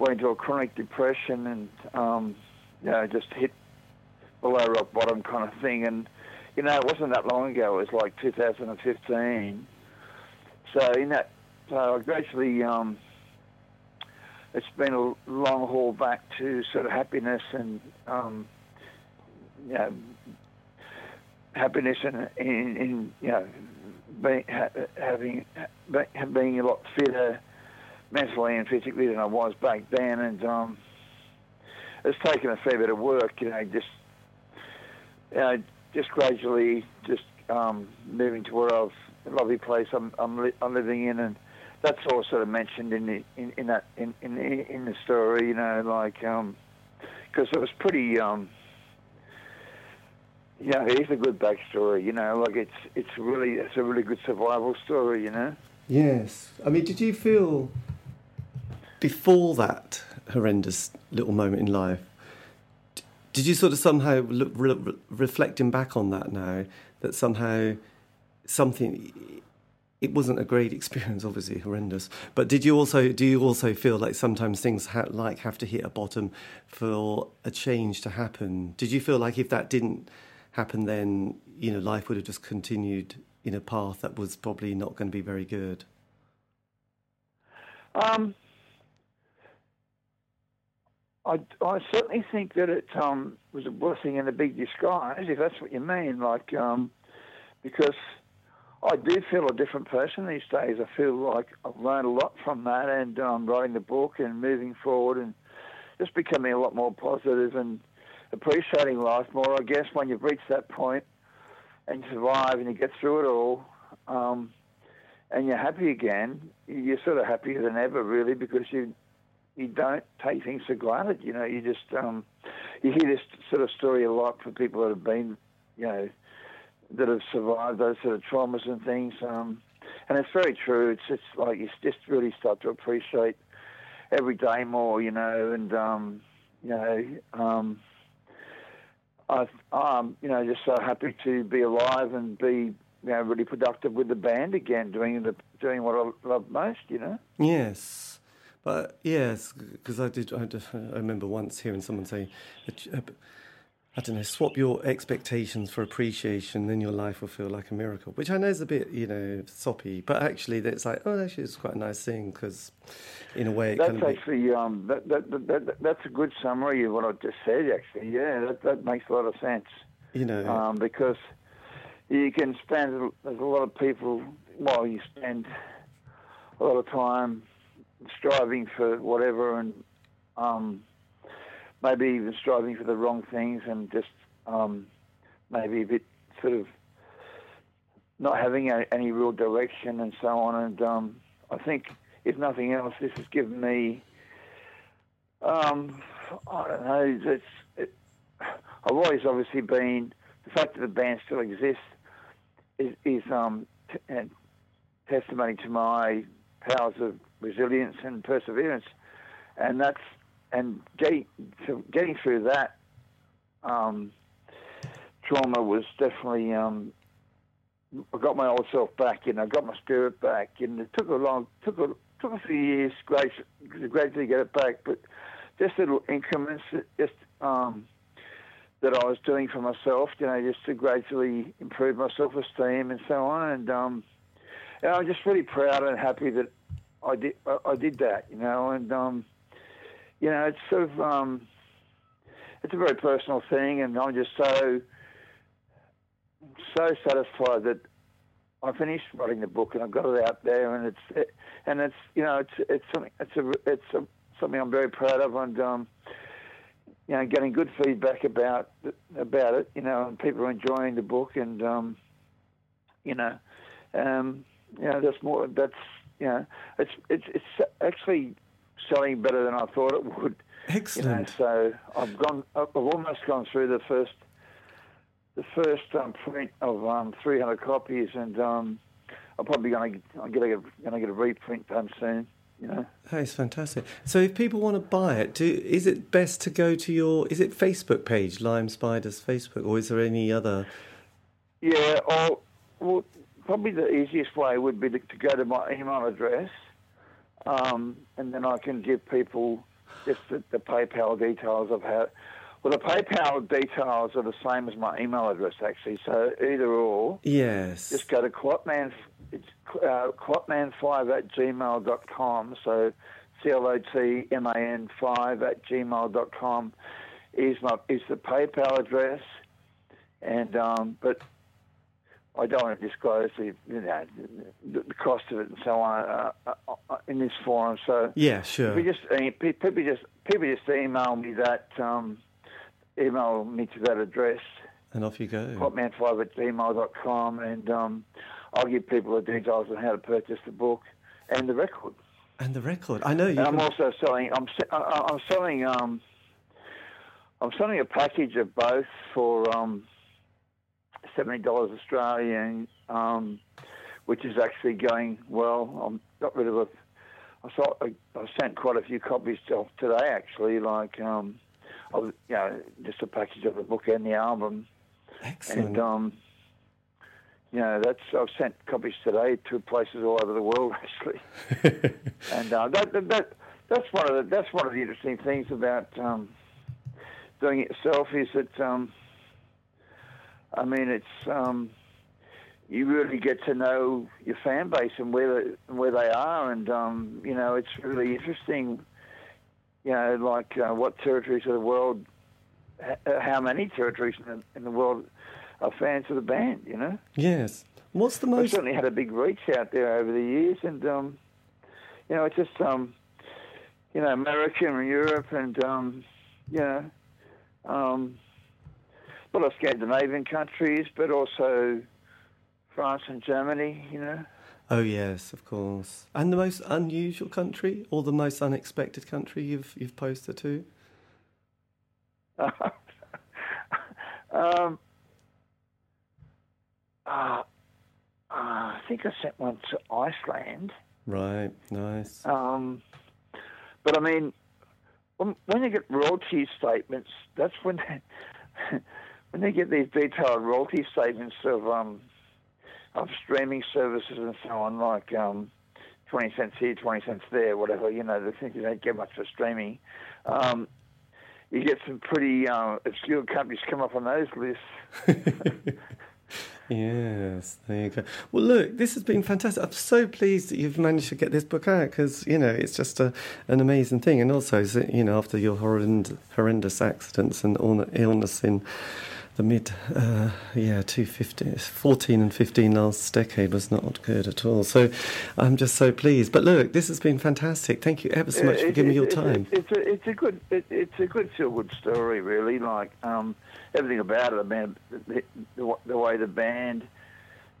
went into a chronic depression, and um, you know, just hit below rock bottom kind of thing, and you know, it wasn't that long ago. It was like 2015. So in that, so I gradually, um, it's been a long haul back to sort of happiness and, um, you know, happiness and in, in you know, being, ha, having being a lot fitter mentally and physically than I was back then, and um, it's taken a fair bit of work, you know, just you know, just gradually just um, moving to where I've lovely place I'm I'm, li- I'm living in, and that's all sort of mentioned in the in, in that in, in in the story. You know, like because um, it was pretty. Um, yeah, it's a good backstory. You know, like it's it's really it's a really good survival story. You know. Yes, I mean, did you feel before that horrendous little moment in life? Did you sort of somehow look, re- reflecting back on that now that somehow something it wasn't a great experience, obviously horrendous. But did you also do you also feel like sometimes things ha- like have to hit a bottom for a change to happen? Did you feel like if that didn't happen, then you know life would have just continued in a path that was probably not going to be very good? Um, I, I certainly think that it um, was a blessing in a big disguise, if that's what you mean. Like, um, because I do feel a different person these days. I feel like I've learned a lot from that, and I'm um, writing the book and moving forward, and just becoming a lot more positive and appreciating life more. I guess when you've reached that point and you survive and you get through it all, um, and you're happy again, you're sort of happier than ever, really, because you you don't take things for granted. You know, you just um, you hear this sort of story a lot from people that have been, you know, that have survived those sort of traumas and things. Um, and it's very true. It's just like you just really start to appreciate every day more. You know, and um, you know. Um, I, am you know, just so happy to be alive and be, you know, really productive with the band again, doing the doing what I love most. You know. Yes. But yes, because I did. I, did, I remember once hearing someone say, "I don't know, swap your expectations for appreciation, then your life will feel like a miracle." Which I know is a bit, you know, soppy, but actually, it's like, oh, actually, it's quite a nice thing because, in a way, that's actually um, that, that, that, that, that's a good summary of what I just said. Actually, yeah, that that makes a lot of sense. You know, um, because you can spend there's a lot of people. Well, you spend a lot of time striving for whatever and um, maybe even striving for the wrong things and just um, maybe a bit sort of not having a, any real direction and so on. And um, I think, if nothing else, this has given me, um, I don't know, it's, it, I've always obviously been, the fact that the band still exists is, is um, t- testimony to my powers of resilience and perseverance. And that's, and getting, so getting through that um, trauma was definitely um, I got my old self back, and I got my spirit back, and it took a long, took a took a few years to gradually get it back, but just little increments, just um, that I was doing for myself, you know, just to gradually improve my self-esteem and so on, and um, and I'm just really proud and happy that I did I did that, you know, and um, you know, it's sort of um, it's a very personal thing, and I'm just so so satisfied that I finished writing the book and I got it out there, and it's it, and it's you know it's it's something it's a it's a, something I'm very proud of, and um, you know getting good feedback about about it, you know, and people are enjoying the book, and um, you know, um, you know that's more that's you know it's it's it's actually selling better than I thought it would. Excellent. You know, so I've gone I've almost gone through the first the first um, print of um, 300 copies, and um, I'm probably going to I'm going to get a reprint done soon. You know, that is fantastic. So, if people want to buy it, do, is it best to go to your is it Facebook page, Lime Spiders Facebook, or is there any other? Yeah, or well, probably the easiest way would be to, to go to my email address, um, and then I can give people just the, the PayPal details of how well, the PayPal details are the same as my email address, actually. So either or. Yes. Just go to Clotman, it's uh, clotman5 at gmail.com. So C L O T M A N 5 at gmail.com is, my, is the PayPal address. And, um, but I don't want to disclose the, you know, the cost of it and so on uh, uh, uh in this forum. So yeah, sure. People just people just people just email me that um, email me to that address. And off you go. Clotman5 at gmail.com, and um, I'll give people the details on how to purchase the book and the record. And the record, I know you. And I'm also selling. I'm I'm selling. Um, I'm selling a package of both for um, seventy dollars Australian, um, which is actually going well. I'm got rid of a. I saw. I, I sent quite a few copies today, actually. Like um, of you know just a package of the book and the album. Excellent. And um, you know that's I've sent copies today to places all over the world actually. and uh, that, that, that that's one of the that's one of the interesting things about um, doing it yourself is that um, I mean it's um, you really get to know your fan base and where they, where they are, and um, you know it's really interesting you know, like uh, what territories of the world, how many territories in the, in the world are fans of the band, you know? Yes. What's the most? We've certainly had a big reach out there over the years, and um, you know, it's just um, you know, America and Europe, and um, you know, um, lot of Scandinavian countries, but also France and Germany, you know. Oh yes, of course. And the most unusual country, or the most unexpected country you've you've posted to? um, uh, uh, I think I sent one to Iceland. Right, nice. Um, but I mean, when, when you get royalty statements, that's when they, when they get these detailed royalty statements of um, of streaming services and so on, like um, 20 cents here, 20 cents there, whatever, you know, the things you don't get much for streaming. Um, you get some pretty uh, obscure companies come up on those lists. yes, there you go. Well, look, this has been fantastic. I'm so pleased that you've managed to get this book out because you know it's just a, an amazing thing, and also you know after your horrend- horrendous accidents and illness in the mid, uh, yeah, 250, 14 and 15 last decade was not good at all. So I'm just so pleased. But look, this has been fantastic. Thank you ever so much it, for giving me your time. It, it's, a, it's a good, it, it's a good feel good story, really. Like um, everything about it, man, the, the, the way the band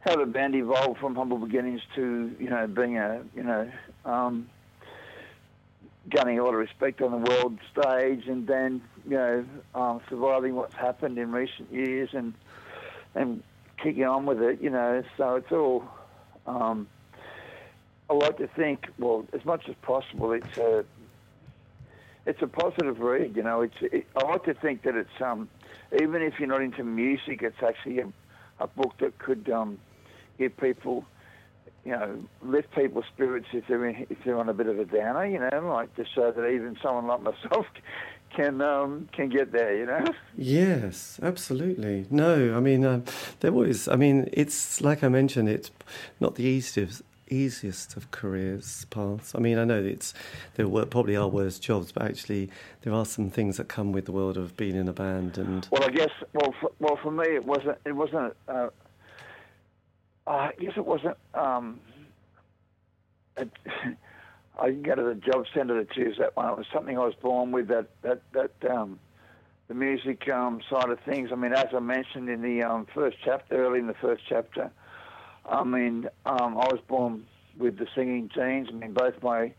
how the band evolved from humble beginnings to you know being a you know um, gaining a lot of respect on the world stage, and then you know um, surviving what's happened in recent years and and kicking on with it. You know, so it's all. Um, I like to think, well, as much as possible, it's a it's a positive read. You know, it's it, I like to think that it's um even if you're not into music, it's actually a, a book that could um give people you know, lift people's spirits if they're in, if they're on a bit of a downer, you know, like just so that even someone like myself can um, can get there, you know. Yes, absolutely. No, I mean uh, there was. I mean, it's like I mentioned, it's not the easiest easiest of careers paths. I mean, I know it's there were, probably are worse jobs, but actually there are some things that come with the world of being in a band. And well, I guess well, for, well for me it wasn't it wasn't. Uh, I guess it wasn't. Um, it, I didn't go to the job centre to choose that one. It was something I was born with. That that that um, the music um, side of things. I mean, as I mentioned in the um, first chapter, early in the first chapter, I mean, um, I was born with the singing genes. I mean, both my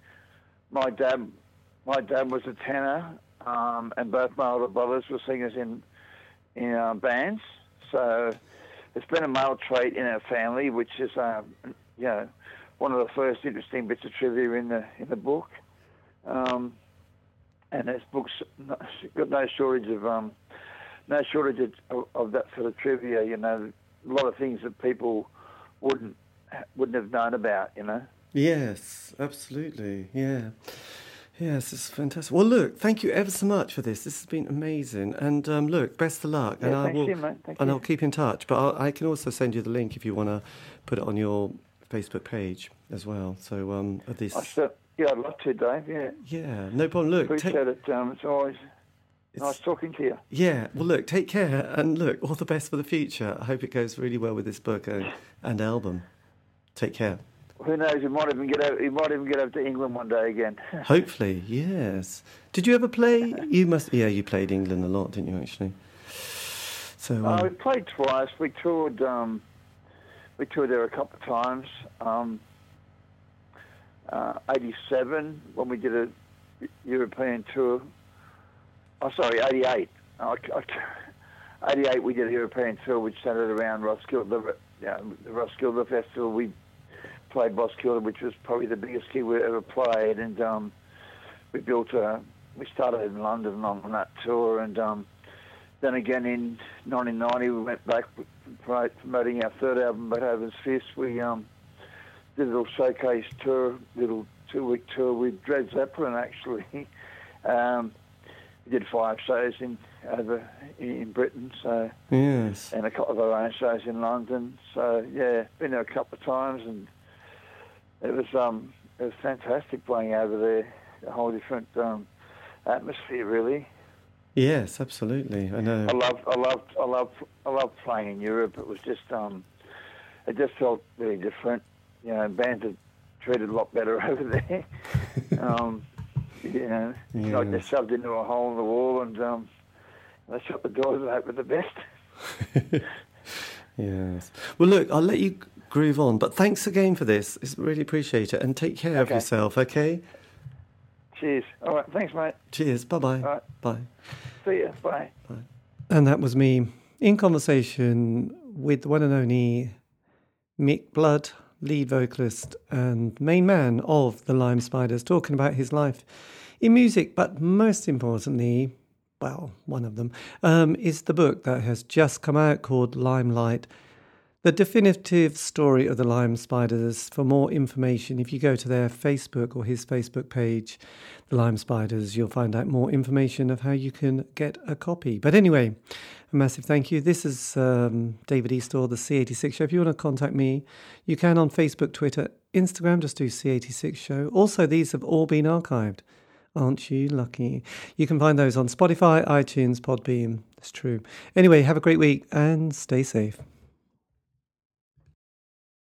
my dad my dad was a tenor, um, and both my older brothers were singers in in uh, bands. So it's been a male trait in our family, which is, um, you know, one of the first interesting bits of trivia in the in the book. Um, and this book's got no shortage of um, no shortage of, of, that sort of trivia. You know, a lot of things that people wouldn't wouldn't have known about. You know. Yes, absolutely. Yeah. Yes, it's fantastic. Well, look, thank you ever so much for this. This has been amazing. And um, look, best of luck. Yeah, and I will, you, and you. I'll keep in touch. But I'll, i can also send you the link if you want to put it on your Facebook page as well. So um, this. I yeah, I'd love to, Dave. Yeah. Yeah, no problem. Look, appreciate take, it. Um, it's always it's, nice talking to you. Yeah. Well, look, take care, and look, all the best for the future. I hope it goes really well with this book and, and album. Take care who knows? He might even get over. He might even get over to England one day again. Hopefully, yes. Did you ever play? You must. Yeah, you played England a lot, didn't you? Actually. So. Um, uh, we played twice. We toured. Um, we toured there a couple of times. Um, uh, 87 when we did a European tour. Oh, sorry, 88. I, I, 88 we did a European tour which centered around Roskilde, the Roskilde Festival. We played Roskilde, which was probably the biggest gig we ever played, and um, we built a. We started in London on, on that tour, and um, then again in 1990 we went back promoting our third album, Beethoven's Fist. We um, did a little showcase tour, little two-week tour with Dred Zeppelin actually. um, we did five shows in over in Britain, so yes, and a couple of our own shows in London. So yeah, been there a couple of times, and it was um, it was fantastic playing over there. A whole different um, atmosphere, really. Yes, absolutely. I know. I love, I love, I love, I love playing in Europe. It was just, um, it just felt really different. You know, bands are treated a lot better over there. um, you know, yes. like they're shoved into a hole in the wall and um, they shut the doors and hope for the best. yes. Well, look, I'll let you groove on. But thanks again for this. It's really appreciate it. And take care okay. of yourself, okay? Cheers. All right. Thanks, mate. Cheers. Bye bye. Right. Bye. See you. Bye. Bye. And that was me in conversation with the one and only Mick Blood, lead vocalist and main man of the Lime Spiders, talking about his life in music, but most importantly, well, one of them, um, is the book that has just come out called Limelight the definitive story of the lime spiders. For more information, if you go to their Facebook or his Facebook page, the lime spiders, you'll find out more information of how you can get a copy. But anyway, a massive thank you. This is um, David Eastaugh, the C86 Show. If you want to contact me, you can on Facebook, Twitter, Instagram. Just do C86 Show. Also, these have all been archived. Aren't you lucky? You can find those on Spotify, iTunes, Podbean. It's true. Anyway, have a great week and stay safe.